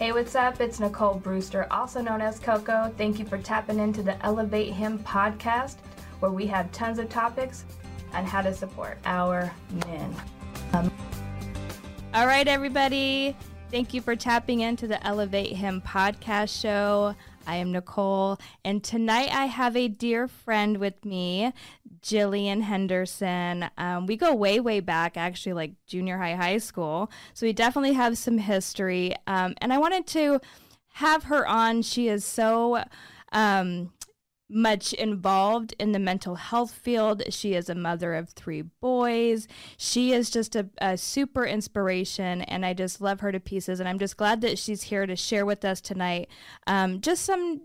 Hey, what's up? It's Nicole Brewster, also known as Coco. Thank you for tapping into the Elevate Him podcast, where we have tons of topics on how to support our men. Um, All right, everybody. Thank you for tapping into the Elevate Him podcast show. I am Nicole, and tonight I have a dear friend with me, Jillian Henderson. Um, we go way, way back, actually, like junior high, high school. So we definitely have some history. Um, and I wanted to have her on. She is so. Um, much involved in the mental health field. She is a mother of three boys. She is just a, a, super inspiration, and I just love her to pieces. And I'm just glad that she's here to share with us tonight um, just some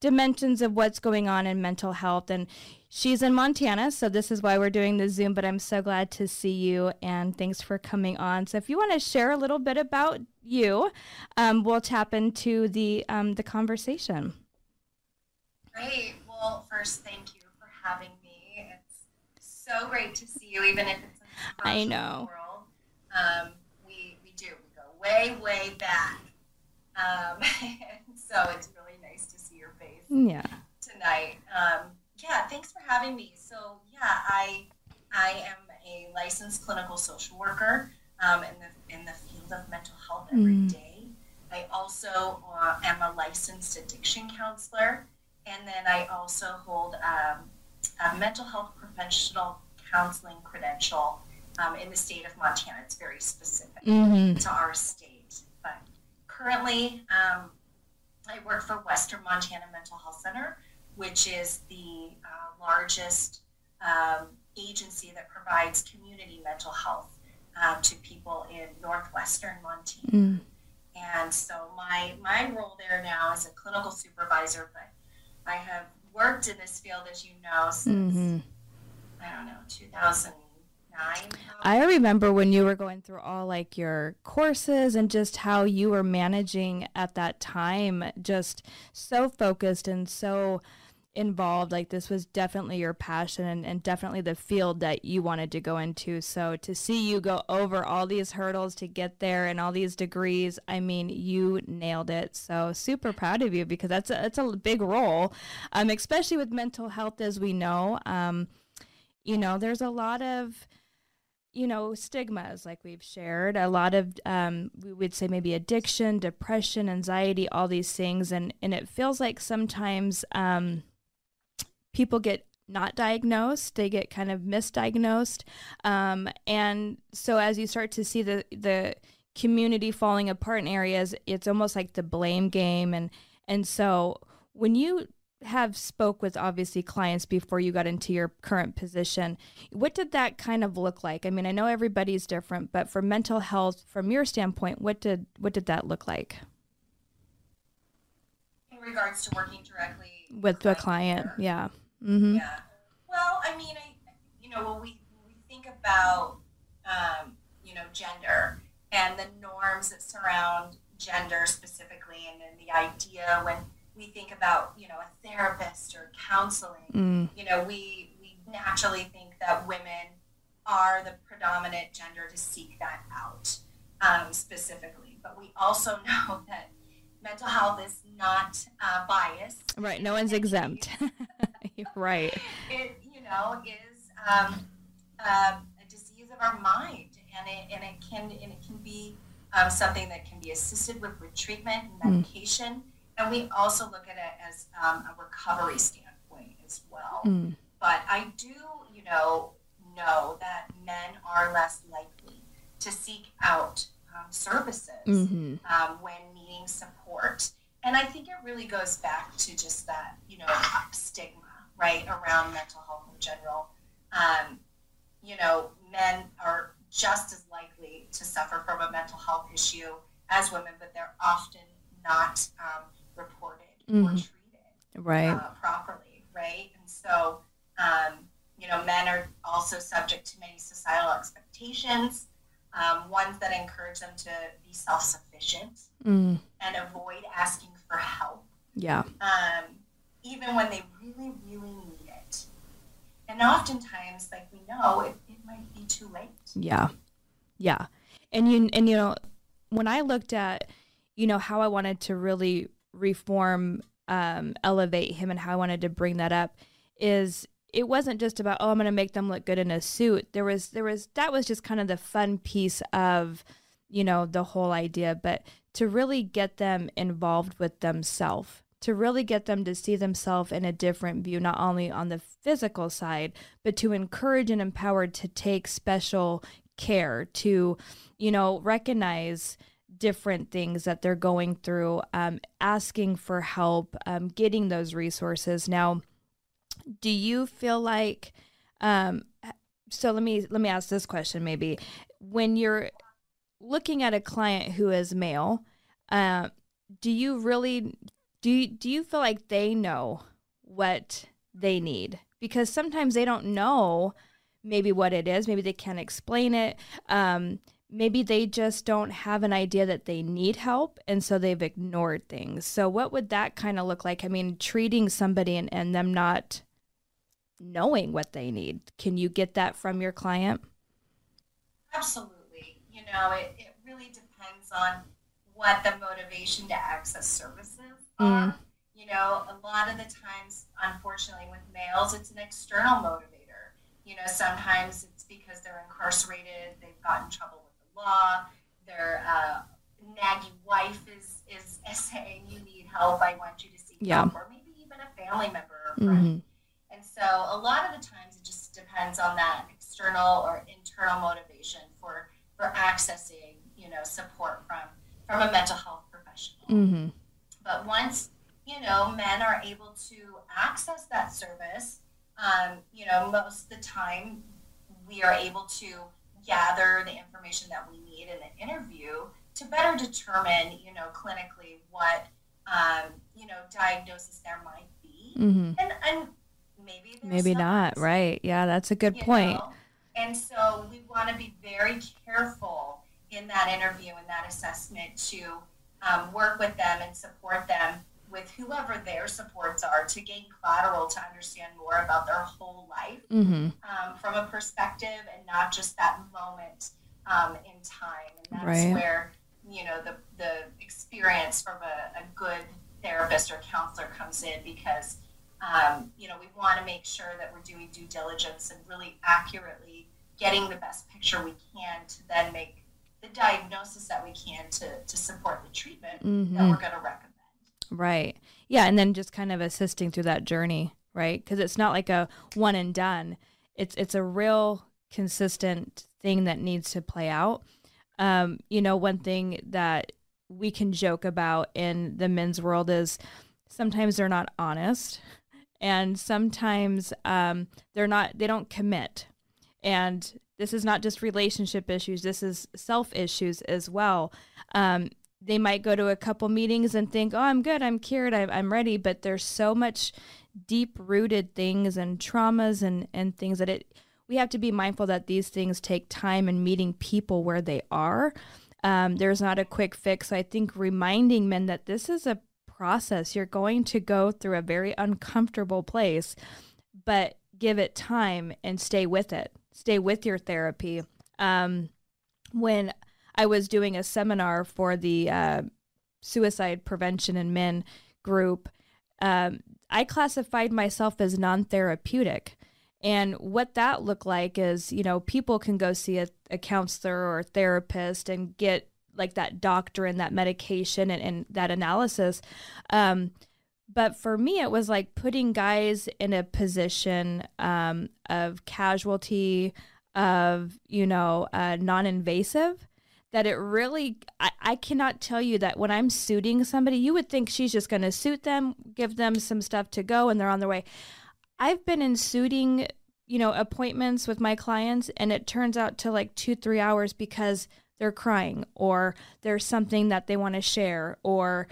dimensions of what's going on in mental health. And she's in Montana, so this is why we're doing the Zoom. But I'm so glad to see you, and thanks for coming on. So if you want to share a little bit about you, um, we'll tap into the um, the conversation. Great. Well, first, thank you for having me. It's so great to see you, even if it's in the I know. world. Um, we, we do. We go way, way back. Um, so it's really nice to see your face Yeah. tonight. Um, yeah, thanks for having me. So, yeah, I, I am a licensed clinical social worker um, in, the, in the field of mental health every Mm. day. I also uh, am a licensed addiction counselor. And then I also hold um, a mental health professional counseling credential um, in the state of Montana. It's very specific Mm-hmm. to our state. But currently, um, I work for Western Montana Mental Health Center, which is the uh, largest um, agency that provides community mental health um, to people in northwestern Montana. Mm. And so my my role there now is a clinical supervisor, but I have worked in this field, as you know, since Mm-hmm. I don't know 2009. I remember when you were going through all like your courses and just how you were managing at that time, just so focused and so involved. Like this was definitely your passion and, and definitely the field that you wanted to go into. So to see you go over all these hurdles to get there and all these degrees, I mean, you nailed it. So super proud of you because that's a, that's a big role, um, especially with mental health, as we know. Um, you know, there's a lot of you know stigmas like we've shared a lot of um, we would say maybe addiction depression anxiety all these things and and it feels like sometimes um, people get not diagnosed they get kind of misdiagnosed. Um, and so as you start to see the the community falling apart in areas it's almost like the blame game. And and so when you have spoke with obviously clients before you got into your current position what did that kind of look like? I mean i know everybody's different but for mental health from your standpoint what did what did that look like? In regards to working directly with the client care. yeah mm-hmm Yeah. Well, I mean, I, you know, when we, when we think about, um, you know, gender and the norms that surround gender specifically, and then the idea when we think about, you know, a therapist or counseling, mm, you know, we, we naturally think that women are the predominant gender to seek that out um, specifically. But we also know that mental health is not uh, biased. right no one's exempt right. It you know is um, um, a disease of our mind and it, and it can and it can be um, something that can be assisted with with treatment and medication and we also look at it as um, a recovery standpoint as well. Mm, but i do you know know that men are less likely to seek out um, services mm-hmm. um, when needing support. And I think it really goes back to just that, you know, stigma, right, around mental health in general. Um, you know, men are just as likely to suffer from a mental health issue as women, but they're often not um, reported or Mhm. treated right uh, properly, right? And so, um, you know, men are also subject to many societal expectations, um, ones that encourage them to be self-sufficient mm, and avoid asking for help, yeah um, even when they really, really need it. And oftentimes, like we know, it, it might be too late. Yeah. Yeah. And you and you know, when I looked at you know, how I wanted to really reform, um, elevate him and how I wanted to bring that up is it wasn't just about oh i'm going to make them look good in a suit there was there was that was just kind of the fun piece of you know the whole idea but to really get them involved with themselves to really get them to see themselves in a different view not only on the physical side but to encourage and empower to take special care to you know recognize different things that they're going through um, asking for help um, getting those resources. Now do you feel like um so let me let me ask this question maybe. When you're looking at a client who is male uh, do you really do you, do you feel like they know what they need because sometimes they don't know maybe what it is maybe they can't explain it um, maybe they just don't have an idea that they need help and so they've ignored things so what would that kind of look like i mean treating somebody and, and them not knowing what they need. Can you get that from your client? Absolutely. You know, it, it really depends on what the motivation to access services are. Mm. You know, a lot of the times, unfortunately, with males, it's an external motivator. You know, sometimes it's because they're incarcerated, they've gotten in trouble with the law, their uh, naggy wife is, is saying, You need help, I want you to seek yeah. help, or maybe even a family member or friend. Mm-hmm so a lot of the times it just depends on that external or internal motivation for for accessing you know support from from a mental health professional. Mm-hmm. But once you know men are able to access that service, um, you know most of the time we are able to gather the information that we need in the interview to better determine you know clinically what um, you know diagnosis there might be mm-hmm. and and maybe maybe not right yeah that's a good point know? and so we want to be very careful in that interview and that assessment to um, work with them and support them with whoever their supports are to gain collateral to understand more about their whole life mm-hmm. um, from a perspective and not just that moment um, in time and that's right. where you know the, the experience from a, a good therapist or counselor comes in because um, you know, we want to make sure that we're doing due diligence and really accurately getting the best picture we can to then make the diagnosis that we can to, to support the treatment mm-hmm. that we're going to recommend. Right. Yeah. And then just kind of assisting through that journey, right? Because it's not like a one and done. It's it's a real consistent thing that needs to play out. Um, you know, one thing that we can joke about in the men's world is sometimes they're not honest and sometimes um, they're not they don't commit and this is not just relationship issues this is self issues as well. Um, they might go to a couple meetings and think oh i'm good i'm cured I, i'm ready but there's so much deep rooted things and traumas and and things that it we have to be mindful that these things take time and meeting people where they are. Um, there's not a quick fix. I think reminding men that this is a process. You're going to go through a very uncomfortable place, but give it time and stay with it. Stay with your therapy. Um, when I was doing a seminar for the uh, suicide prevention in men group, um, I classified myself as non therapeutic. And what that looked like is, you know, people can go see a, a counselor or a therapist and get like that doctor and that medication and, and that analysis. Um, but for me, it was like putting guys in a position um, of casualty, of, you know, uh, non invasive. That it really, I, I cannot tell you that when I'm suiting somebody, you would think she's just going to suit them, give them some stuff to go, and they're on their way. I've been in suiting, you know, appointments with my clients, and it turns out to like two, three hours because they're crying or there's something that they want to share or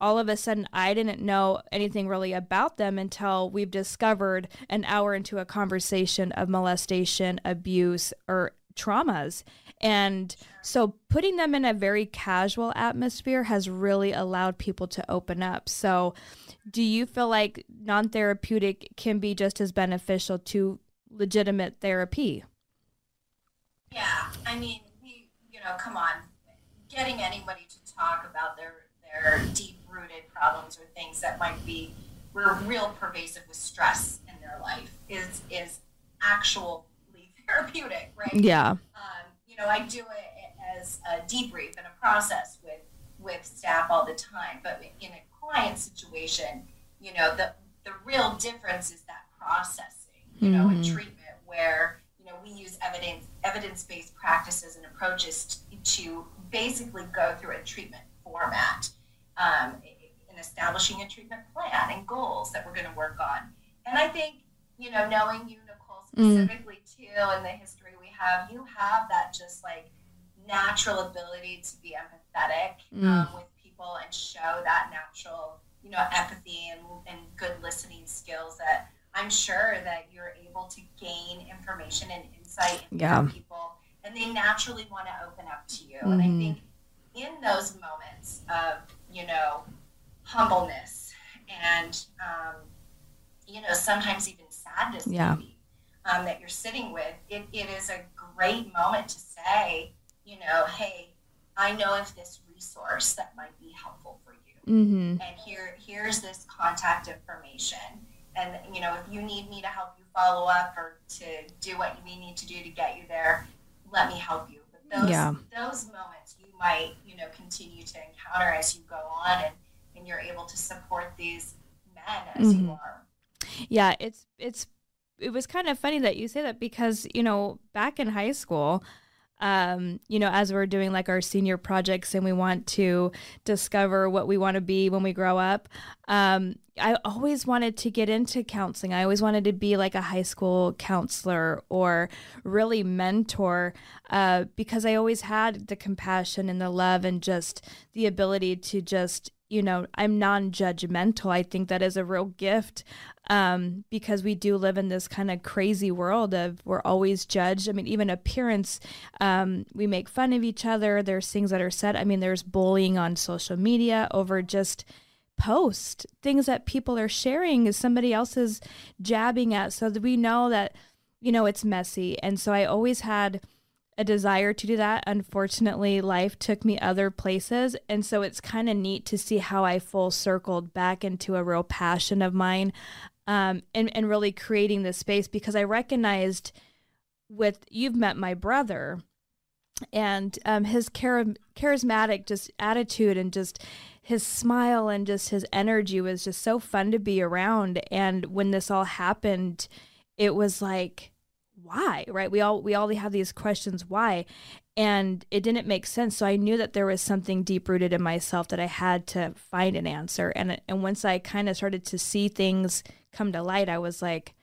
all of a sudden I didn't know anything really about them until we've discovered an hour into a conversation of molestation, abuse, or traumas. And so putting them in a very casual atmosphere has really allowed people to open up. So do you feel like non-therapeutic can be just as beneficial to legitimate therapy? Yeah, I mean, you know, come on, getting anybody to talk about their their deep rooted problems or things that might be were real pervasive with stress in their life is is actually therapeutic, right? Yeah. Um, you know, I do it as a debrief and a process with with staff all the time, but in a client situation, you know, the the real difference is that processing, you mm-hmm. know, in treatment where you know we use evidence evidence based practices and approaches to, to basically go through a treatment format um, establishing a treatment plan and goals that we're going to work on. And I think you know, knowing you, Nicole, mm. specifically mm. too, and the history we have, you have that just like natural ability to be empathetic mm. um, with people and show that natural, you know, empathy and, and good listening skills that I'm sure that you're able to gain information and insight into yeah. people, and they naturally want to open up to you. Mm-hmm. And I mm-hmm. think in those moments of you know humbleness and um, you know sometimes even sadness, yeah. maybe, um, that you're sitting with, it, it is a great moment to say, you know, hey, I know of this resource that might be helpful for you, mm-hmm. and here here's this contact information and you know if you need me to help you follow up or to do what we need to do to get you there let me help you but those yeah. those moments you might you know continue to encounter as you go on and and you're able to support these men as mm-hmm. you are yeah it's it's it was kind of funny that you say that because you know back in high school um, you know, as we're doing like our senior projects and we want to discover what we want to be when we grow up, um, I always wanted to get into counseling. I always wanted to be like a high school counselor or really mentor uh, because I always had the compassion and the love and just the ability to just, you know, I'm non judgmental. I think that is a real gift um, because we do live in this kind of crazy world of we're always judged. I mean, even appearance, um, we make fun of each other. There's things that are said. I mean, there's bullying on social media over just post things that people are sharing is somebody else's jabbing at so we know that you know it's messy and so i always had a desire to do that. Unfortunately life took me other places. And so it's kind of neat to see how i full circled back into a real passion of mine um, and, and really creating this space because i recognized with you've met my brother and um, his char- charismatic just attitude and just his smile and just his energy was just so fun to be around. And when this all happened it was like why right? We all we all have these questions why? And it didn't make sense. So i knew that there was something deep rooted in myself that i had to find an answer. And and once i kind of started to see things come to light i was like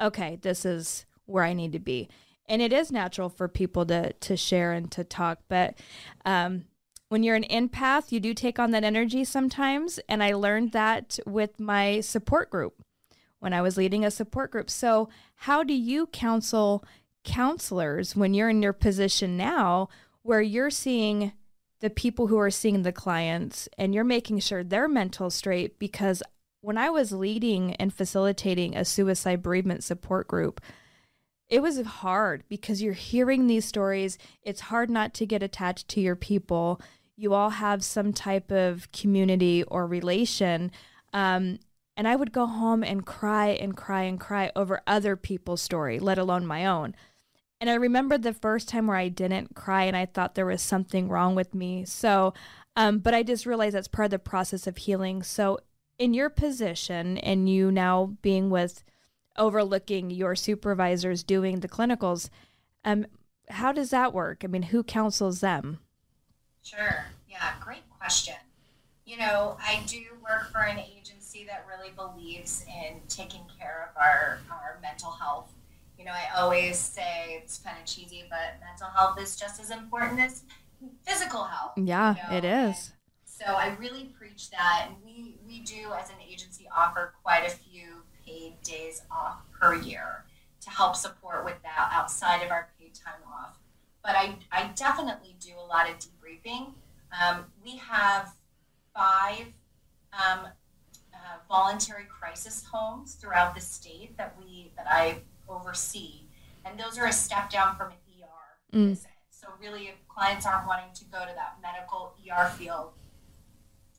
okay this is where i need to be. And it is natural for people to to share and to talk but um when you're an empath, you do take on that energy sometimes. And I learned that with my support group when I was leading a support group. So, how do you counsel counselors when you're in your position now where you're seeing the people who are seeing the clients and you're making sure they're mental straight? Because when I was leading and facilitating a suicide bereavement support group, it was hard because you're hearing these stories. It's hard not to get attached to your people you all have some type of community or relation. Um, and I would go home and cry and cry and cry over other people's story, let alone my own. And I remember the first time where I didn't cry and I thought there was something wrong with me. So, um, but I just realized that's part of the process of healing. So, in your position and you now being with overlooking your supervisors doing the clinicals, um, how does that work? I mean, who counsels them? Sure. Yeah, great question. You know, I do work for an agency that really believes in taking care of our, our mental health. You know, I always say it's kind of cheesy, but mental health is just as important as physical health. Yeah, you know? it is. And so I really preach that. And we, we do, as an agency, offer quite a few paid days off per year to help support with that outside of our paid time off. But I, I definitely do a lot of debriefing. Um, we have five um, uh, voluntary crisis homes throughout the state that we that I oversee, and those are a step down from an ER mm. visit. So really, if clients aren't wanting to go to that medical ER field,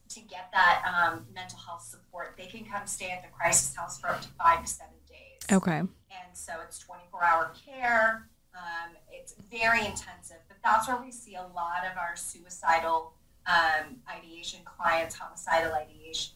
to get that um, mental health support, they can come stay at the crisis house for up to five to seven days. Okay. And so it's 24 hour care. Um, it's very intensive, but that's where we see a lot of our suicidal um, ideation clients, homicidal ideation.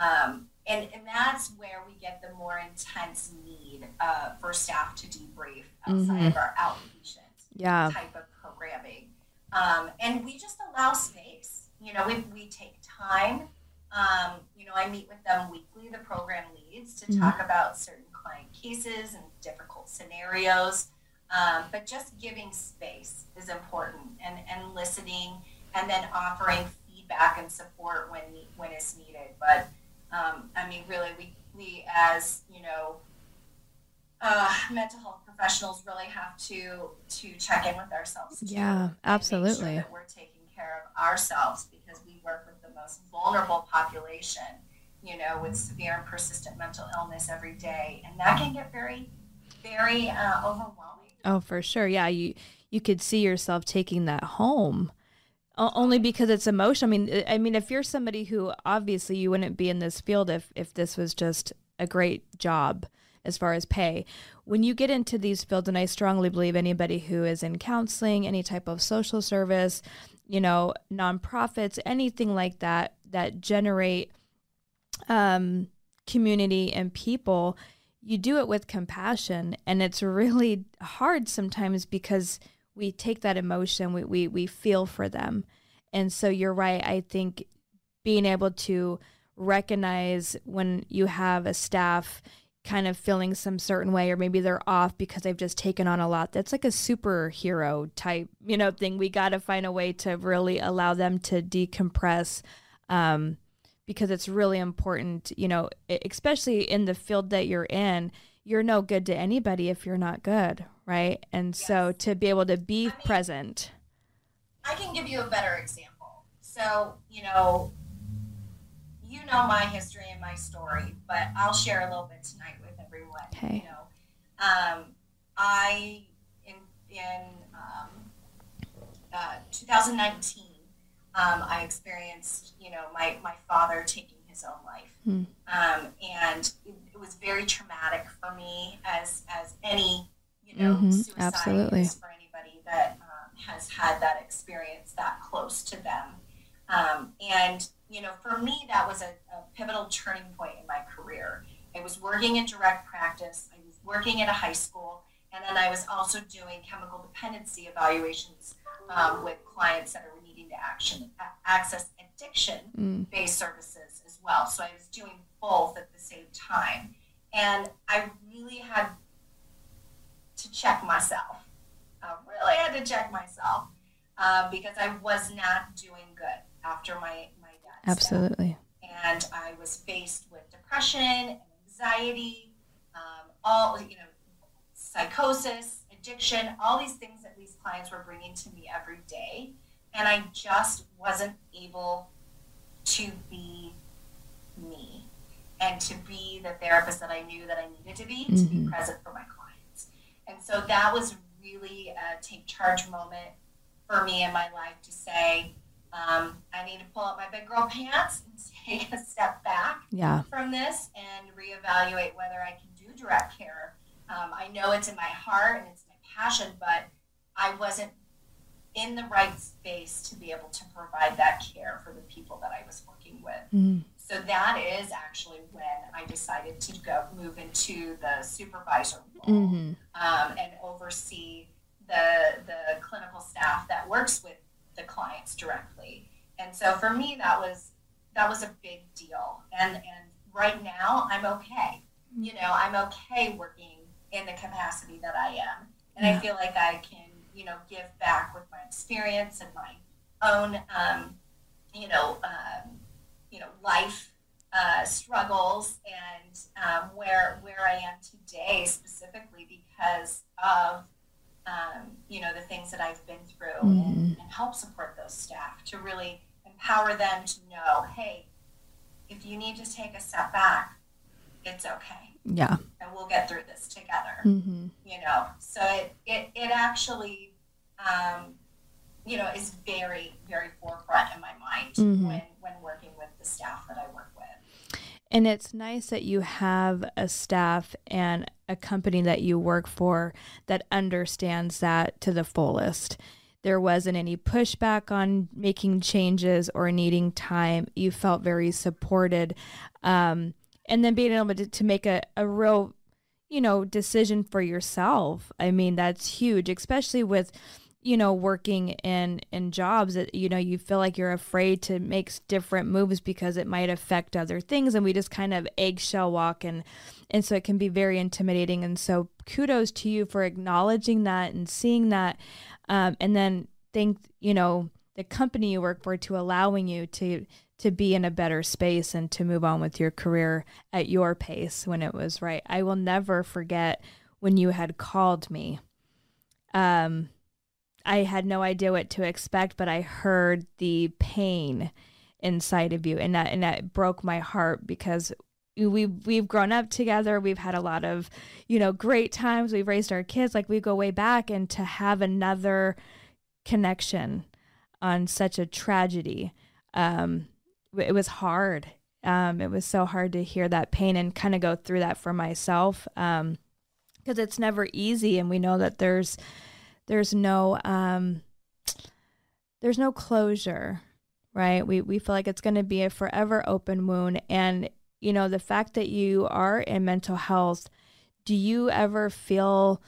Um, and, and that's where we get the more intense need uh, for staff to debrief outside Mhm. of our outpatient Yeah. type of programming. Um, and we just allow space. You know, we, we take time. Um, you know, I meet with them weekly, the program leads, to Mhm. talk about certain client cases and difficult scenarios. Um, but just giving space is important and, and listening and then offering feedback and support when, when it's needed. But um, I mean, really, we, we as, you know, uh, mental health professionals really have to to check in with ourselves. Yeah, absolutely. sure that we're taking care of ourselves because we work with the most vulnerable population, you know, with severe and persistent mental illness every day, and that can get very, very uh, overwhelming. Oh, for sure. Yeah, you you could see yourself taking that home. Only because it's emotional. I mean, I mean, if you're somebody who obviously you wouldn't be in this field if if this was just a great job as far as pay. When you get into these fields, and I strongly believe anybody who is in counseling, any type of social service, you know, nonprofits, anything like that that generate um, community and people, you do it with compassion. And it's really hard sometimes because we take that emotion, we, we, we feel for them. And so you're right. I think being able to recognize when you have a staff kind of feeling some certain way or maybe they're off because they've just taken on a lot that's like a superhero type you know thing we got to find a way to really allow them to decompress um, because it's really important you know especially in the field that you're in you're no good to anybody if you're not good right and so to be able to be I mean- present I can give you a better example. So, you know, you know my history and my story, but I'll share a little bit tonight with everyone. Okay. You know, um, I in in um, uh, 2019, um, I experienced, you know, my my father taking his own life, um, and was very traumatic for me, as as any you know Mhm, suicide absolutely. is for anybody that um, has had that experience that close to them. Um, and you know, for me, that was a, a pivotal turning point in my career. I was working in direct practice. I was working at a high school, and then I was also doing chemical dependency evaluations um, with clients that are needing to action access addiction-based Mm. services as well. So I was doing both at the same time, and I really had to check myself. I really had to check myself uh, because I was not doing good after my my dad's death absolutely. and I was faced with depression and anxiety, um, all you know, psychosis, addiction, all these things that these clients were bringing to me every day, and I just wasn't able to be me and to be the therapist that I knew that I needed to be to be Mhm. present for my clients. And so that was really a take charge moment for me in my life to say, um, I need to pull up my big girl pants and take a step back yeah from this and reevaluate whether I can do direct care. Um, I know it's in my heart and it's my passion, but I wasn't in the right space to be able to provide that care for the people that I was working with. Mm. So that is actually when I decided to go move into the supervisor role hmm um, and oversee the the clinical staff that works with the clients directly. And so for me, that was that was a big deal. And and right now, I'm okay. You know, I'm okay working in the capacity that I am, and Yeah. I feel like I can you know give back with my experience and my own um, you know um, you know life uh, struggles and um, where where I am today specifically because of um, you know the things that I've been through and, and help support those staff to really empower them to know, hey, if you need to take a step back, it's okay, yeah. And we'll get through this together. Hmm you know so it it, it actually um, you know, is very, very forefront in my mind mm-hmm. when, when working with the staff that I work with. And it's nice that you have a staff and a company that you work for that understands that to the fullest. There wasn't any pushback on making changes or needing time. You felt very supported. Um, and then being able to, to make a, a real, you know, decision for yourself. I mean, that's huge, especially with you know working in in jobs that you know you feel like you're afraid to make different moves because it might affect other things and we just kind of eggshell walk and and so it can be very intimidating and so kudos to you for acknowledging that and seeing that um, and then thank you know the company you work for to allowing you to to be in a better space and to move on with your career at your pace when it was right. I will never forget when you had called me um I had no idea what to expect, but I heard the pain inside of you, and that and that broke my heart because we we've grown up together. We've had a lot of you know great times. We've raised our kids like we go way back, and to have another connection on such a tragedy, um, it was hard. Um, it was so hard to hear that pain and kind of go through that for myself because um, it's never easy, and we know that there's there's no um, there's no closure, right? We we feel like it's going to be a forever open wound, and you know the fact that you are in mental health. Do you ever feel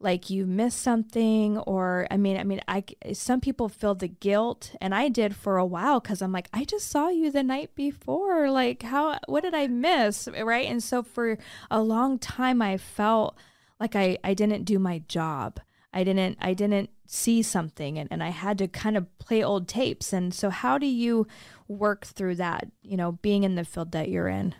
like you missed something? Or i mean i mean i some people feel the guilt and i did for a while because i'm like i just saw you the night before. Like how what did i miss? Right? And so for a long time i felt like i i didn't do my job I didn't I didn't see something and, and I had to kind of play old tapes. And so how do you work through that, you know, being in the field that you're in?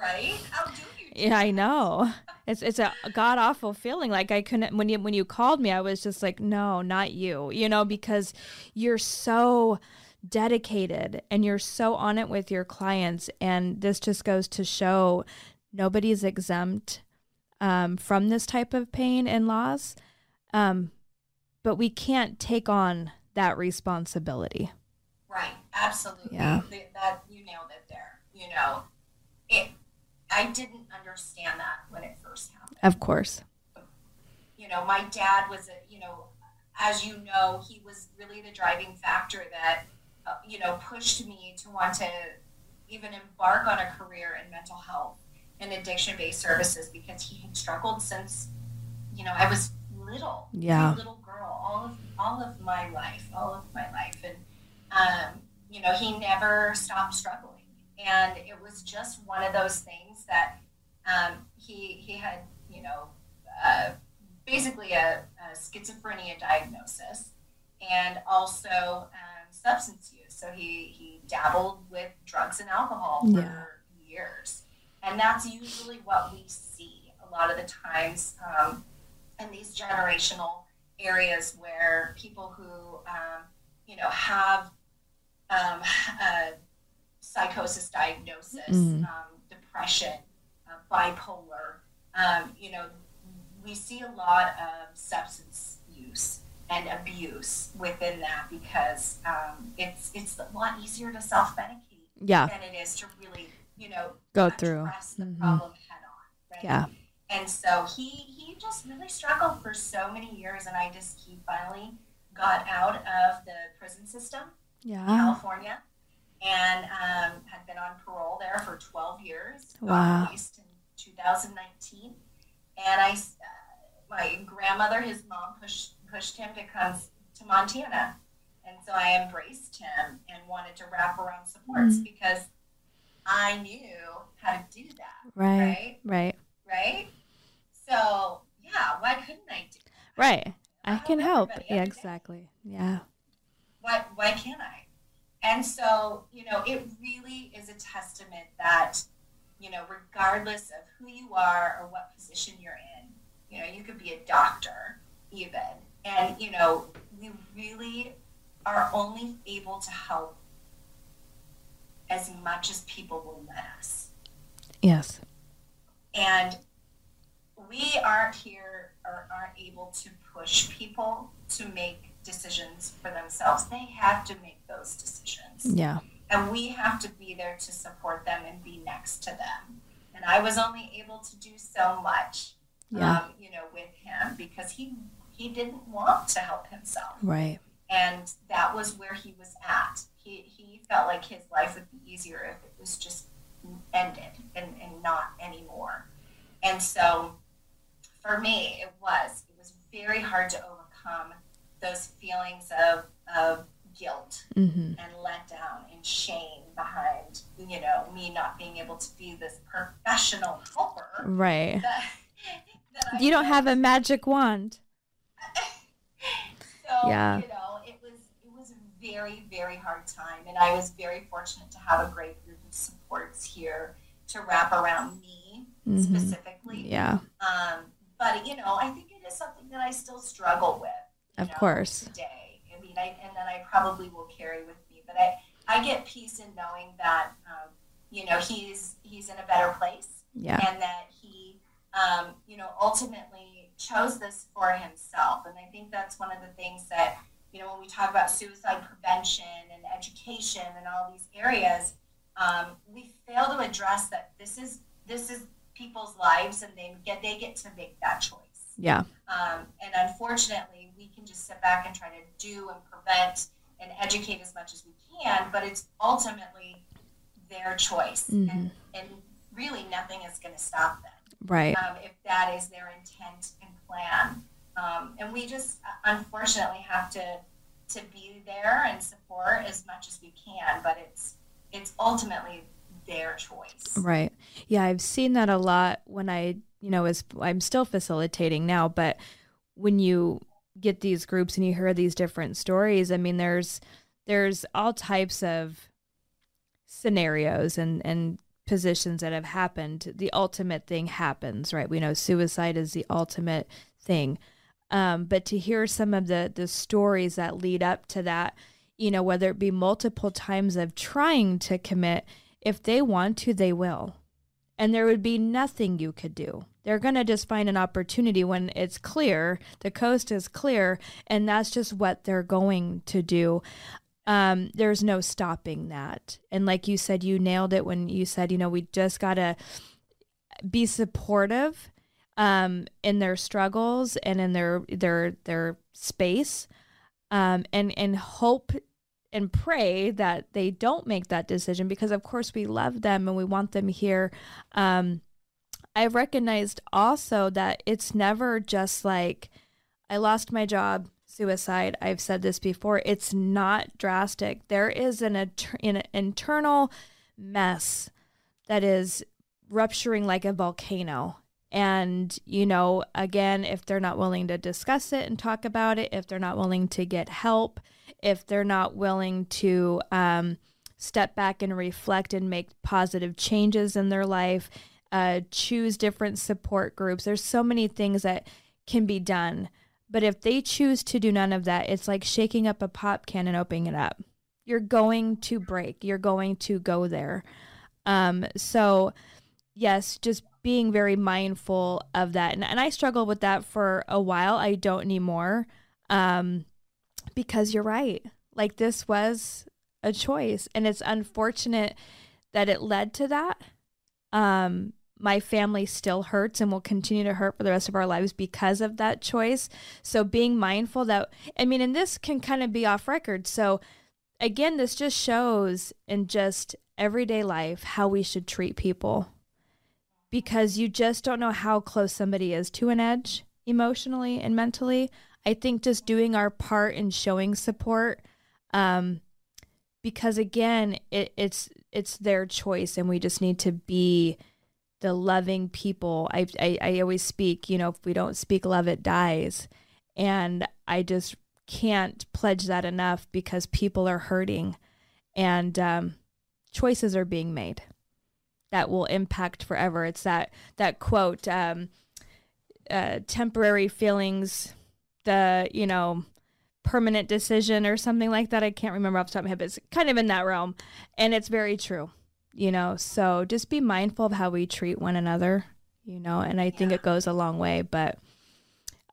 Right? How do you? yeah, I know. It's it's a god awful feeling. Like I couldn't when you when you called me, I was just like, no, not you. You know, because you're so dedicated and you're so on it with your clients. And this just goes to show nobody's exempt um, from this type of pain and loss. Um, but we can't take on that responsibility. Right. Absolutely. Yeah. That you nailed it there. You know, it. I didn't understand that when it first happened. Of course. You know, my dad was a. You know, as you know, he was really the driving factor that, uh, you know, pushed me to want to even embark on a career in mental health and addiction-based services because he had struggled since, you know, I was little, yeah, little girl, all of all of my life, all of my life, and um, you know, he never stopped struggling, and it was just one of those things that um, he he had, you know, uh, basically a, a, schizophrenia diagnosis, and also um, substance use. So he he dabbled with drugs and alcohol for yeah. years, and that's usually what we see a lot of the times. Um, in these generational areas where people who um, you know have um, psychosis diagnosis, mm. um, depression, uh, bipolar, um, you know, we see a lot of substance use and abuse within that because um, it's it's a lot easier to self medicate yeah. than it is to really you know go through the mm-hmm. problem head on. Right? Yeah. And so he he just really struggled for so many years, and I just he finally got out of the prison system yeah. in California, and um, had been on parole there for 12 years. Wow. Released in 2019, and I, uh, my grandmother, his mom pushed pushed him to come to Montana, and so I embraced him and wanted to wrap around supports mm-hmm. because I knew how to do that. Right. Right. Right. Right. So yeah, why couldn't I do? That? Right. I, I can help. Yeah, exactly. Yeah. Why why can't I? And so, you know, it really is a testament that, you know, regardless of who you are or what position you're in, you know, you could be a doctor even. And, you know, we really are only able to help as much as people will let us. Yes. And aren't here or aren't able to push people to make decisions for themselves. They have to make those decisions. Yeah. And we have to be there to support them and be next to them. And I was only able to do so much, Yeah. um, you know, with him because he he didn't want to help himself Right. and that was where he was at. He, he felt like his life would be easier if it was just ended and, and not anymore. And so for me, it was. It was very hard to overcome those feelings of, of guilt Mm-hmm. and letdown and shame behind, you know, me not being able to be this professional helper. Right. That, that You don't have a magic wand. so Yeah. you know it was it was a very very hard time and i was very fortunate to have a great group of supports here to wrap around me Mhm. specifically Yeah. um, but you know i think it is something that i still struggle with Of know, course. today i mean I, and then i probably will carry with me but i i get peace in knowing that um, you know he's he's in a better place Yeah. and that he, um, you know, ultimately chose this for himself. And I think that's one of the things that, you know, when we talk about suicide prevention and education and all these areas, um, we fail to address that this is this is people's lives, and they get they get to make that choice. Yeah. Um, and unfortunately, we can just sit back and try to do and prevent and educate as much as we can, but it's ultimately their choice, and, and really nothing is going to stop them Right. um, if that is their intent and plan. Um, and we just uh, unfortunately have to to be there and support as much as we can, but it's it's ultimately their choice. Right. Yeah, I've seen that a lot when I, you know, as I'm still facilitating now, but when you get these groups and you hear these different stories, I mean there's there's all types of scenarios and and positions that have happened. The ultimate thing happens, right? We know suicide is the ultimate thing. Um, but to hear some of the the stories that lead up to that, you know, whether it be multiple times of trying to commit, if they want to, they will. And there would be nothing you could do. They're going to just find an opportunity when it's clear, the coast is clear, and that's just what they're going to do. Um, there's no stopping that. And like you said, you nailed it when you said, you know, we just got to be supportive um, in their struggles and in their their their space, um, and and hope and pray that they don't make that decision because of course we love them and we want them here. Um, I've recognized also that it's never just like I lost my job, suicide. I've said this before. It's not drastic. There is an, an internal mess that is rupturing like a volcano. And, you know, again, if they're not willing to discuss it and talk about it, if they're not willing to get help, if they're not willing to um, step back and reflect and make positive changes in their life, uh, choose different support groups, there's so many things that can be done. But if they choose to do none of that, it's like shaking up a pop can and opening it up. You're going to break. You're going to go there. Um, so, yes, just being very mindful of that. And, and I struggled with that for a while. I don't anymore um, because you're right. Like, this was a choice. And it's unfortunate that it led to that. Um, my family still hurts and will continue to hurt for the rest of our lives because of that choice. So being mindful that, I mean, and this can kind of be off record. So again, this just shows in just everyday life how we should treat people because you just don't know how close somebody is to an edge emotionally and mentally. I think just doing our part and showing support, um, because again, it, it's it's their choice, and we just need to be the loving people. I, I I always speak, you know, if we don't speak love, it dies, and I just can't pledge that enough because people are hurting, and um, choices are being made that will impact forever. It's that that quote, um, uh, temporary feelings, the you know permanent decision or something like that. I can't remember off the top of my head, but it's kind of in that realm, and it's very true. You know, so just be mindful of how we treat one another. You know, and I think Yeah. it goes a long way. But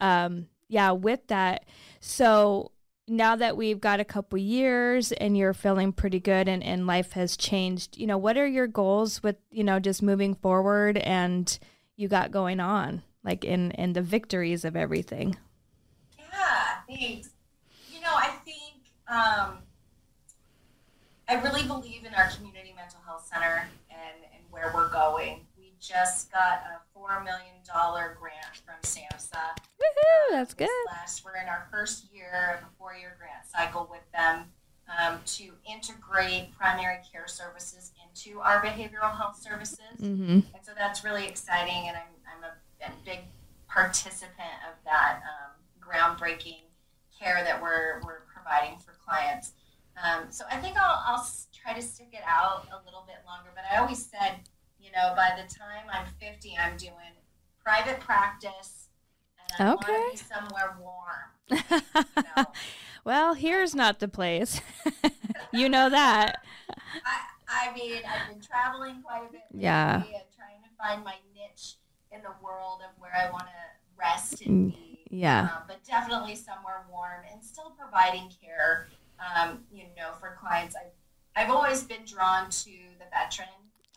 um, yeah, with that, so now that we've got a couple years and you're feeling pretty good and, and life has changed, you know, what are your goals with, you know, just moving forward and you got going on, like in, in the victories of everything? Yeah, thanks. You know, I think um, I really believe in our community mental health center and, and where we're going. We just got a $4 million grant from SAMHSA. Woohoo, that's good. Last, we're in our first year of a four-year grant cycle with them um, to integrate primary care services into our behavioral health services. Mm-hmm. And so that's really exciting, and I'm, I'm a, a big participant of that um, groundbreaking care that we're, we're providing for clients. Um, so I think I'll, I'll try to stick it out a little bit longer, but I always said, you know, by the time I'm 50, I'm doing private practice, and I Okay. want to be somewhere warm. You know? well, here's not the place. you know that. I, I mean, I've been traveling quite a bit. Yeah. And trying to find my niche in the world of where I want to rest and Mm, be. Yeah. Um, but definitely somewhere warm and still providing care, um, you know, for clients. I've, I've always been drawn to the veteran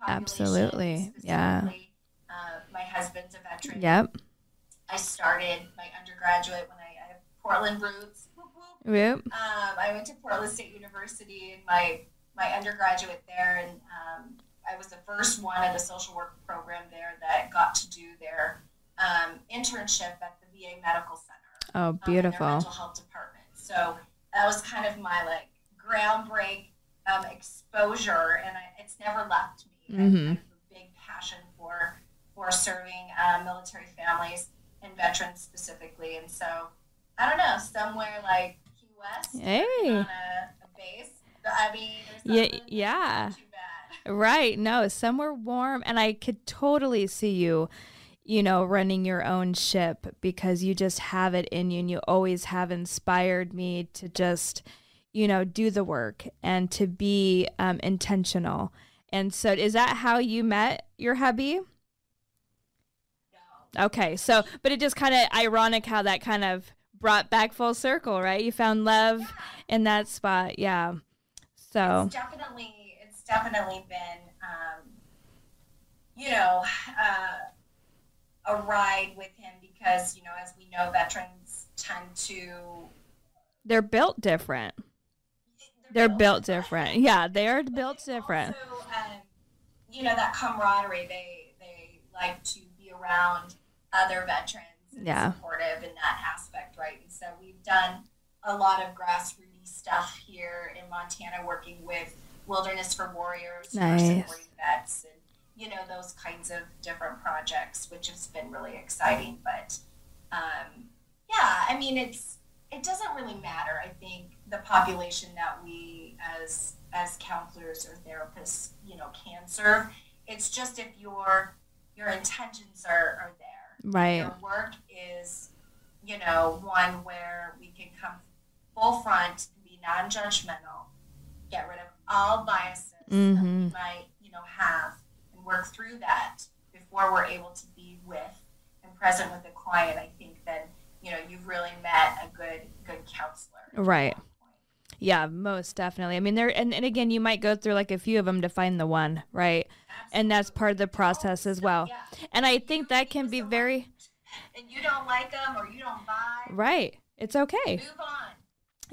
population. Absolutely. Yeah. Uh, my husband's a veteran. Yep. I started my undergraduate when I, I have Portland roots. Yep. Um, I went to Portland State University and my my undergraduate there, and um, I was the first one at the social work program there that got to do their um, internship at the VA Medical Center. Oh, um, beautiful. mental health department. So that was kind of my like groundbreak um, exposure, and I, it's never left me. I Mhm. have a big passion for for serving uh, military families and veterans specifically, and so I don't know somewhere like Key West Hey. on a, a base. I mean, Yeah, yeah. Right. No, somewhere warm. And I could totally see you, you know, running your own ship because you just have it in you and you always have inspired me to just, you know, do the work and to be um, intentional. And so, is that how you met your hubby? No. Okay. So, but it just kind of ironic how that kind of brought back full circle, right? You found love in that spot. Yeah. So, It's definitely it's definitely been um, you know uh, a ride with him because you know as we know veterans tend to they're built different. They're built different. Yeah, they are But built different. Also, um, you know that camaraderie. They they like to be around other veterans. And Yeah. Supportive in that aspect, right? And so we've done a lot of grassroots stuff here in Montana, working with Wilderness for Warriors, Nice. supporting vets, and you know those kinds of different projects, which has been really exciting. But um, yeah, I mean it's it doesn't really matter. I think the population that we as as counselors or therapists, you know, can serve. It's just if your your intentions are, are there. Right. Your work is, you know, one where we can come full front and be non-judgmental, get rid of all biases that we Mhm. might, you know, have, work through that before we're able to be with and present with the client. I think then, you know, you've really met a good good counselor. Right. Yeah, most definitely. I mean, there and, and again, you might go through like a few of them to find the one, right? And that's part of the process as well. Yeah. And I think that can be very And you don't like them or you don't buy, right. It's okay. move on.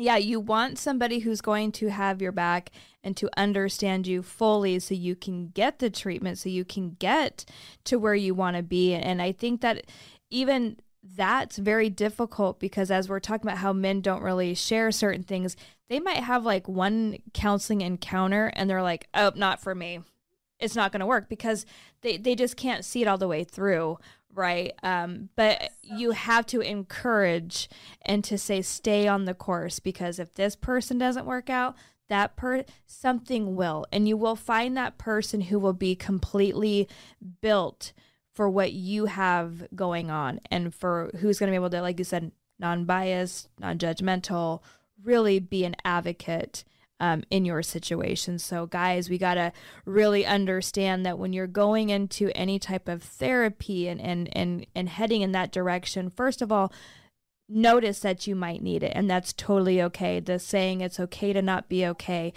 Yeah, you want somebody who's going to have your back and to understand you fully so you can get the treatment, so you can get to where you want to be. And I think that even that's very difficult because as we're talking about how men don't really share certain things, they might have like one counseling encounter and they're like, oh, not for me. It's not going to work because they, they just can't see it all the way through. Right. Um, but you have to encourage and to say, stay on the course because if this person doesn't work out, that per something will and you will find that person who will be completely built for what you have going on and for who's going to be able to like you said non-biased non-judgmental really be an advocate um, in your situation. So guys we got to really understand that when you're going into any type of therapy and, and and and heading in that direction first of all notice that you might need it and that's totally okay. The saying it's okay to not be okay.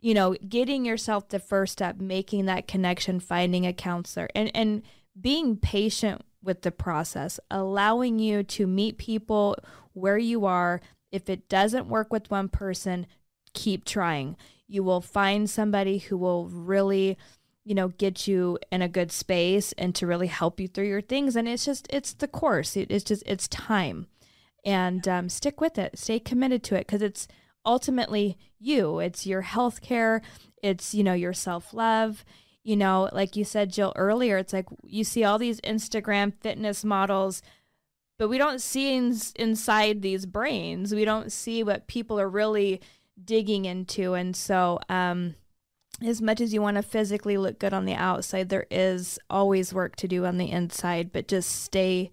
You know getting yourself the first step making that connection finding a counselor and and being patient with the process allowing you to meet people where you are. If it doesn't work with one person keep trying. You will find somebody who will really you know get you in a good space and to really help you through your things. And it's just it's the course. It, it's just it's time. And um, stick with it. Stay committed to it because it's ultimately you. It's your health care. It's you know your self-love. You know like you said jill earlier it's like you see all these instagram fitness models but we don't see in, inside these brains. We don't see what people are really digging into. And so um as much as you want to physically look good on the outside there is always work to do on the inside but just stay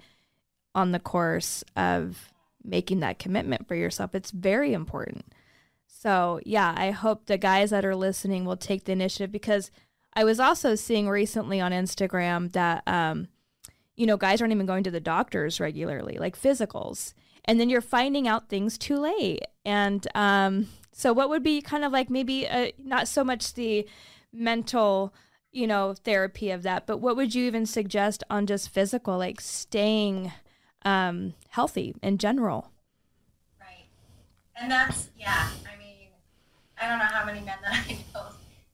on the course of making that commitment for yourself. It's very important. So yeah i hope the guys that are listening will take the initiative because i was also seeing recently on instagram that um you know guys aren't even going to the doctors regularly like physicals. And then you're finding out things too late. And um so, what would be kind of like maybe a, uh, not so much the mental, you know, therapy of that, but what would you even suggest on just physical, like staying um, healthy in general? Right. And that's, yeah, I mean, I don't know how many men that I know,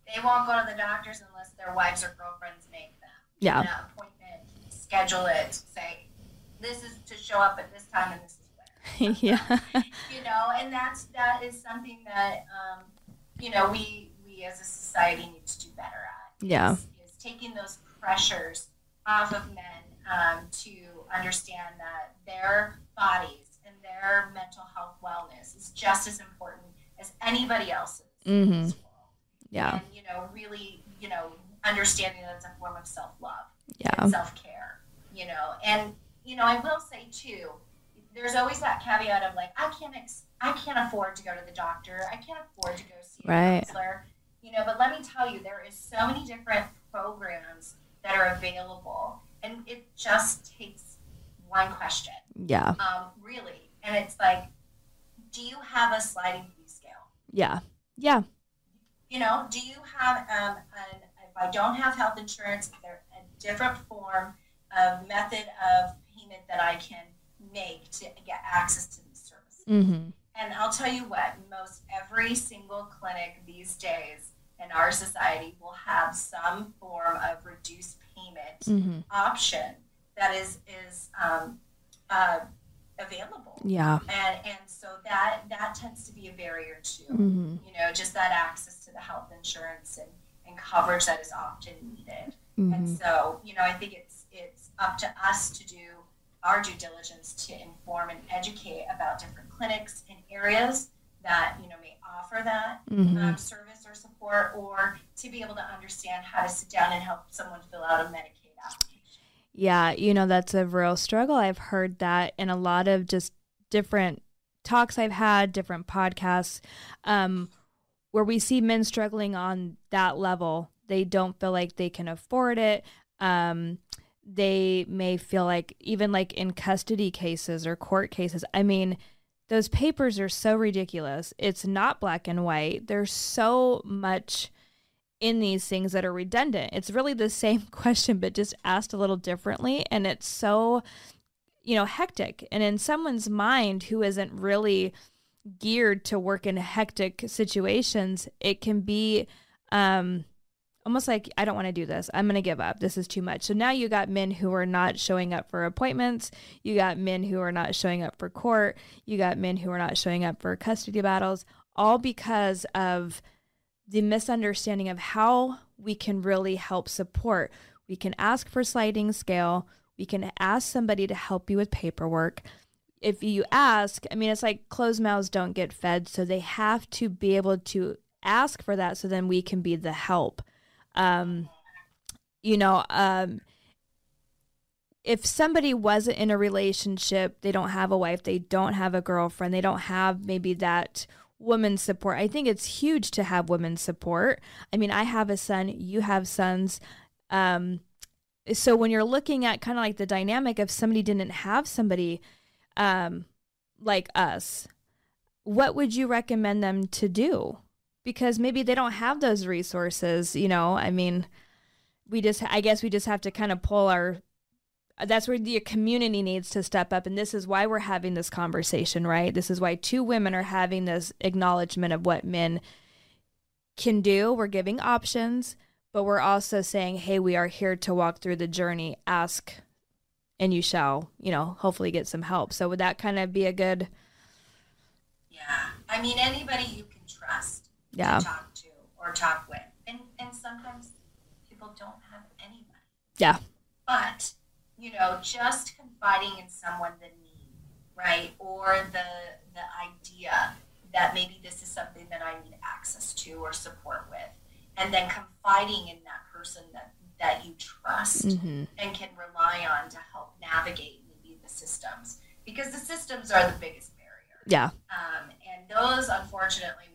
they won't go to the doctors unless their wives or girlfriends make them. Yeah. An appointment, schedule it, say, this is to show up at this time and this yeah. you know, and that's that is something that um, you know we we as a society need to do better at. Yeah. Is, is taking those pressures off of men um, to understand that their bodies and their mental health wellness is just as important as anybody else's. Mm-hmm. Yeah. And you know, really, you know, understanding that it's a form of self love. Yeah. Self care. You know, and you know, I will say too there's always that caveat of like I can't ex- I can't afford to go to the doctor. I can't afford to go see a right. counselor. You know, but let me tell you, there is so many different programs that are available, and it just takes one question. Yeah. Um, really, and it's like, do you have a sliding fee scale? Yeah. Yeah. You know, do you have um, an, if I don't have health insurance, is there a different form of method of payment that I can make to get access to these services. Mm-hmm. And I'll tell you what, most every single clinic these days in our society will have some form of reduced payment mm-hmm. option that is is um, uh, available. Yeah. And and so that that tends to be a barrier too. Mm-hmm. You know, just that access to the health insurance and, and coverage that is often needed. Mm-hmm. And so, you know, I think it's it's up to us to do our due diligence to inform and educate about different clinics and areas that you know may offer that mm-hmm. um, service or support, or to be able to understand how to sit down and help someone fill out a Medicaid application. Yeah, you know that's a real struggle. I've heard that in a lot of just different talks I've had, different podcasts, um, where we see men struggling on that level. They don't feel like they can afford it. Um, they may feel like even like in custody cases or court cases i mean those papers are so ridiculous. It's not black and white. There's so much in these things that are redundant. It's really the same question but just asked a little differently and it's so you know hectic. And in someone's mind who isn't really geared to work in hectic situations it can be um almost like I don't want to do this. I'm going to give up. This is too much. So now you got men who are not showing up for appointments. You got men who are not showing up for court. You got men who are not showing up for custody battles, all because of the misunderstanding of how we can really help support. We can ask for sliding scale. We can ask somebody to help you with paperwork. If you ask, I mean, it's like closed mouths don't get fed. So they have to be able to ask for that so then we can be the help um, you know, um, if somebody wasn't in a relationship, they don't have a wife, they don't have a girlfriend, they don't have maybe that woman support. I think it's huge to have women support. I mean, I have a son, you have sons. Um, so when you're looking at kind of like the dynamic of somebody didn't have somebody, um, like us, what would you recommend them to do? Because maybe they don't have those resources, you know. I mean, we just I guess we just have to kind of pull our that's where the community needs to step up and this is why we're having this conversation, right? This is why two women are having this acknowledgement of what men can do. We're giving options, but we're also saying, "Hey, we are here to walk through the journey. Ask and you shall, you know, hopefully get some help." So would that kind of be a good Yeah. I mean anybody you can trust Yeah. to talk to or talk with. And and sometimes people don't have anybody. Yeah. But, you know, just confiding in someone the need, right? Or the the idea that maybe this is something that I need access to or support with. And then confiding in that person that, that you trust Mm-hmm. and can rely on to help navigate maybe the systems. Because the systems are the biggest barrier. Yeah. Um, and those unfortunately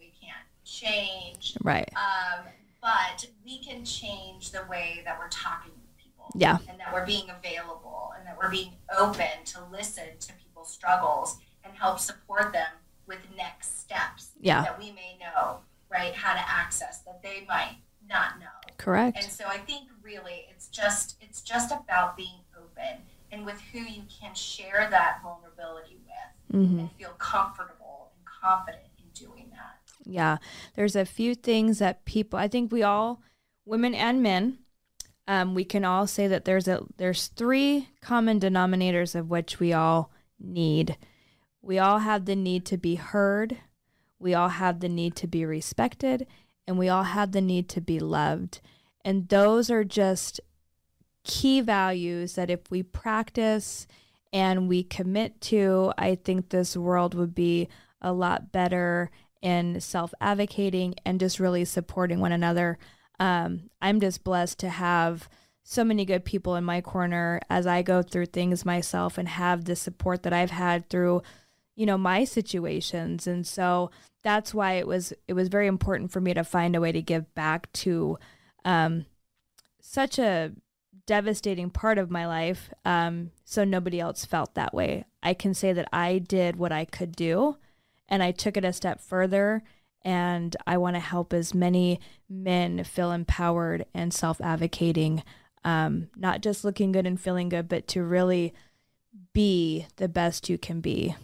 change. Right. Um, but we can change the way that we're talking to people. Yeah. And that we're being available and that we're being open to listen to people's struggles and help support them with next steps Yeah. that we may know, right, how to access that they might not know. Correct. And so I think really it's just it's just about being open and with who you can share that vulnerability with Mm-hmm. and feel comfortable and confident in doing that. Yeah. There's a few things that people I think we all women and men um, we can all say that there's a there's three common denominators of which we all need. We all have the need to be heard. We all have the need to be respected and we all have the need to be loved. And those are just key values that if we practice and we commit to, I think this world would be a lot better in self advocating and just really supporting one another. Um, I'm just blessed to have so many good people in my corner as I go through things myself and have the support that I've had through, you know, my situations. And so that's why it was it was very important for me to find a way to give back to um, such a devastating part of my life um, so nobody else felt that way. I can say that I did what I could do and I took it a step further. And I want to help as many men feel empowered and self advocating, um, not just looking good and feeling good, but to really be the best you can be.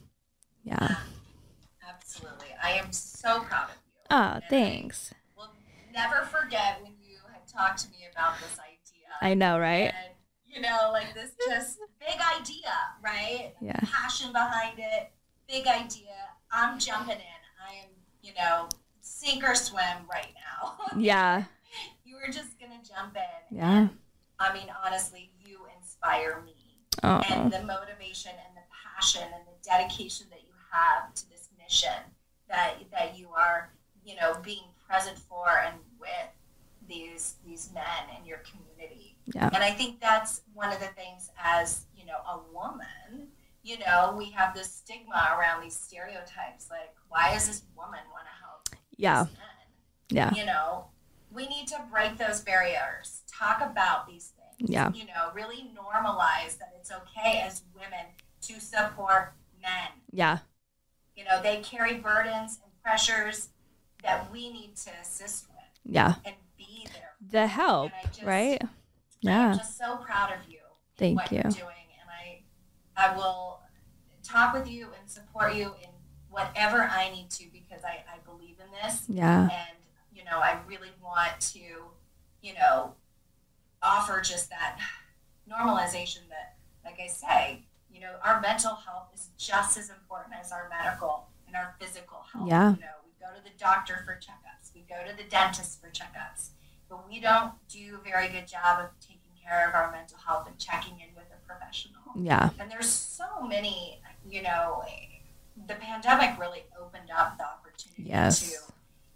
Yeah. Absolutely. I am so proud of you. Oh, I thanks. will never forget when you had talked to me about this idea. I know, right? And, you know, like this just big idea, right? Yeah. Passion behind it, big idea. I'm jumping in. I am, you know, sink or swim right now. Yeah. you were just going to jump in. Yeah. I mean, honestly, you inspire me. Oh, and the motivation and the passion and the dedication that you have to this mission that that you are you know being present for and with these these men in your community Yeah. and i think that's one of the things as you know a woman you know we have this stigma around these stereotypes like why does this woman want to help yeah. men? Yeah. you know we need to break those barriers talk about these things Yeah. you know really normalize that it's okay as women to support men Yeah. you know they carry burdens and pressures that we need to assist with Yeah. and be there The help, And I just- right? i'm Yeah. just so proud of you Thank what you. you're doing and i i will talk with you and support you in whatever i need to because i, I believe in this Yeah. and you know i really want to you know offer just that normalization that like i say you know our mental health is just as important as our medical and our physical health Yeah. you know we go to the doctor for checkups we go to the dentist for checkups but we don't do a very good job of care of our mental health and checking in with a professional Yeah. and there's so many you know the pandemic really opened up the opportunity Yes. to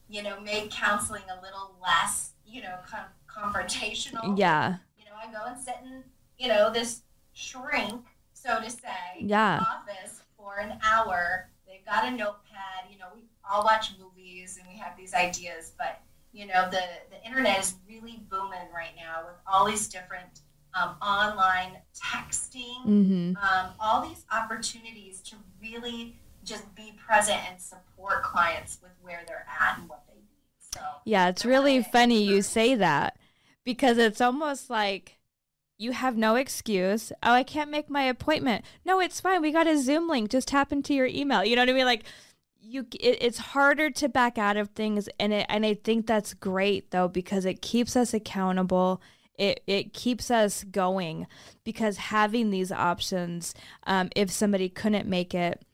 you know make counseling a little less you know con- confrontational Yeah. you know i go and sit in you know this shrink so to say Yeah. office for an hour they've got a notepad you know we all watch movies and we have these ideas but you know the the internet is really booming right now with all these different um, online texting Mm-hmm. um, all these opportunities to really just be present and support clients with where they're at and what they need. So yeah, it's really funny you say that because it's almost like you have no excuse. Oh, I can't make my appointment. No, it's fine. We got a Zoom link. Just tap into your email. You know what I mean? Like you, it, it's harder to back out of things, and it, and I think that's great though because it keeps us accountable. It it keeps us going because having these options, um, if somebody couldn't make it,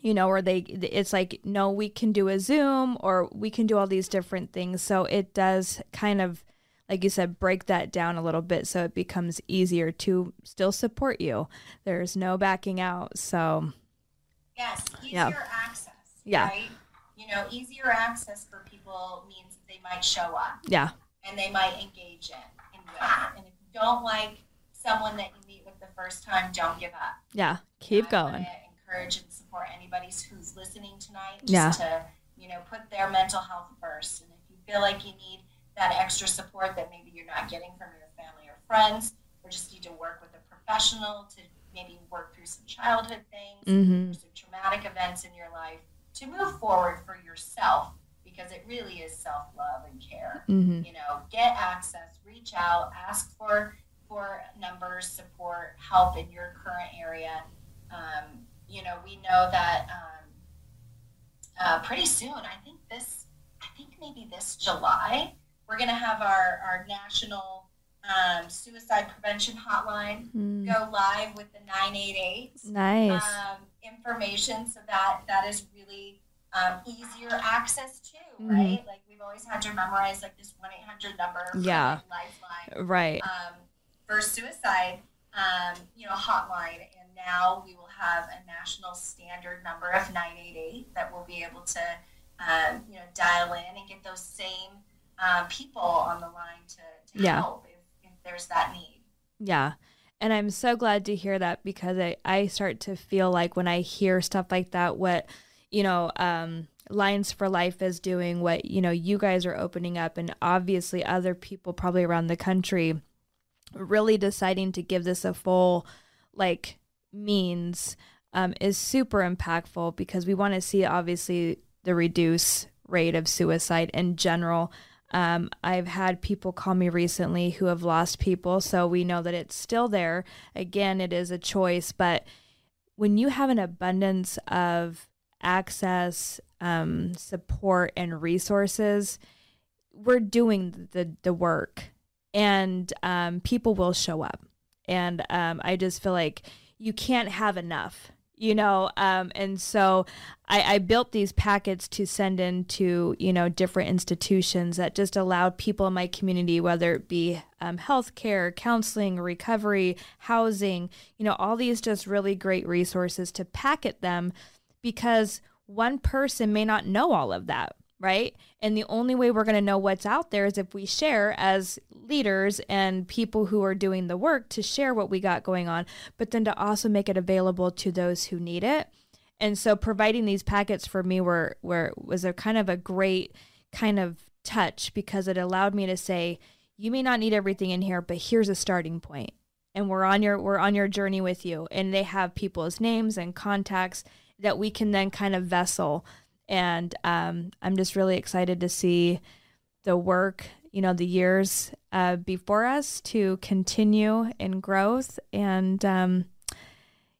you know, or they, it's like no, we can do a Zoom or we can do all these different things. So it does kind of like you said, break that down a little bit so it becomes easier to still support you. There's no backing out. So, yes, easier yeah. access. Yeah. Right? You know, easier access for people means they might show up. Yeah. And they might engage in, in with. And if you don't like someone that you meet with the first time, don't give up. Yeah. Keep going. encourage and support anybody who's listening tonight just yeah. to, you know, put their mental health first. And if you feel like you need that extra support that maybe you're not getting from your family or friends, or just need to work with a professional to maybe work through some childhood things, mm-hmm. some traumatic events in your life, to move forward for yourself because it really is self love and care. Mm-hmm. You know, get access, reach out, ask for for numbers, support, help in your current area. Um, you know, we know that um, uh, pretty soon. I think this. I think maybe this July we're going to have our, our national um, suicide prevention hotline mm. go live with the 988 nice. um, information. So that that is really um, easier access to, mm-hmm. right? Like we've always had to memorize like this 1 800 number. Yeah. Lifeline. Right. Um, for suicide, um, you know, hotline. And now we will have a national standard number of 988 that we'll be able to, um, you know, dial in and get those same uh, people on the line to, to yeah. help there's that need. Yeah. And I'm so glad to hear that because I, I start to feel like when I hear stuff like that, what, you know, um, Lions for Life is doing, what, you know, you guys are opening up, and obviously other people probably around the country really deciding to give this a full, like, means um, is super impactful because we want to see, obviously, the reduce rate of suicide in general. Um, I've had people call me recently who have lost people, so we know that it's still there. Again, it is a choice, but when you have an abundance of access, um, support, and resources, we're doing the the work, and um, people will show up. And um, I just feel like you can't have enough you know um, and so I, I, built these packets to send in to you know different institutions that just allowed people in my community whether it be um, healthcare counseling recovery housing you know all these just really great resources to packet them because one person may not know all of that right? And the only way we're going to know what's out there is if we share as leaders and people who are doing the work to share what we got going on, but then to also make it available to those who need it. And so providing these packets for me were, were was a kind of a great kind of touch because it allowed me to say, you may not need everything in here, but here's a starting point. And we're on your we're on your journey with you. And they have people's names and contacts that we can then kind of vessel and um, I'm just really excited to see the work, you know, the years uh, before us to continue in growth and, um,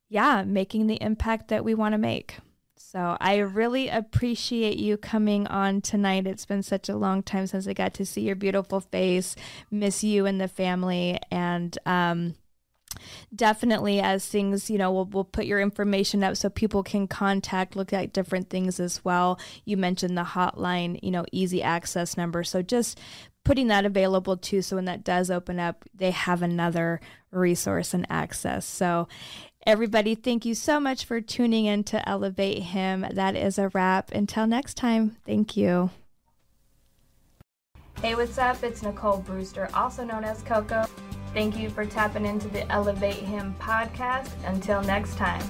yeah, making the impact that we want to make. So I really appreciate you coming on tonight. It's been such a long time since I got to see your beautiful face, miss you and the family, and um, definitely as things you know we'll, we'll put your information up so people can contact look at different things as well. You mentioned the hotline you know easy access number. So just putting that available too so when that does open up they have another resource and access. So everybody thank you so much for tuning in to elevate him. That is a wrap. Until next time thank you. Hey what's up? It's nicole brewster also known as coco Thank you for tapping into the Elevate Him podcast. Until next time.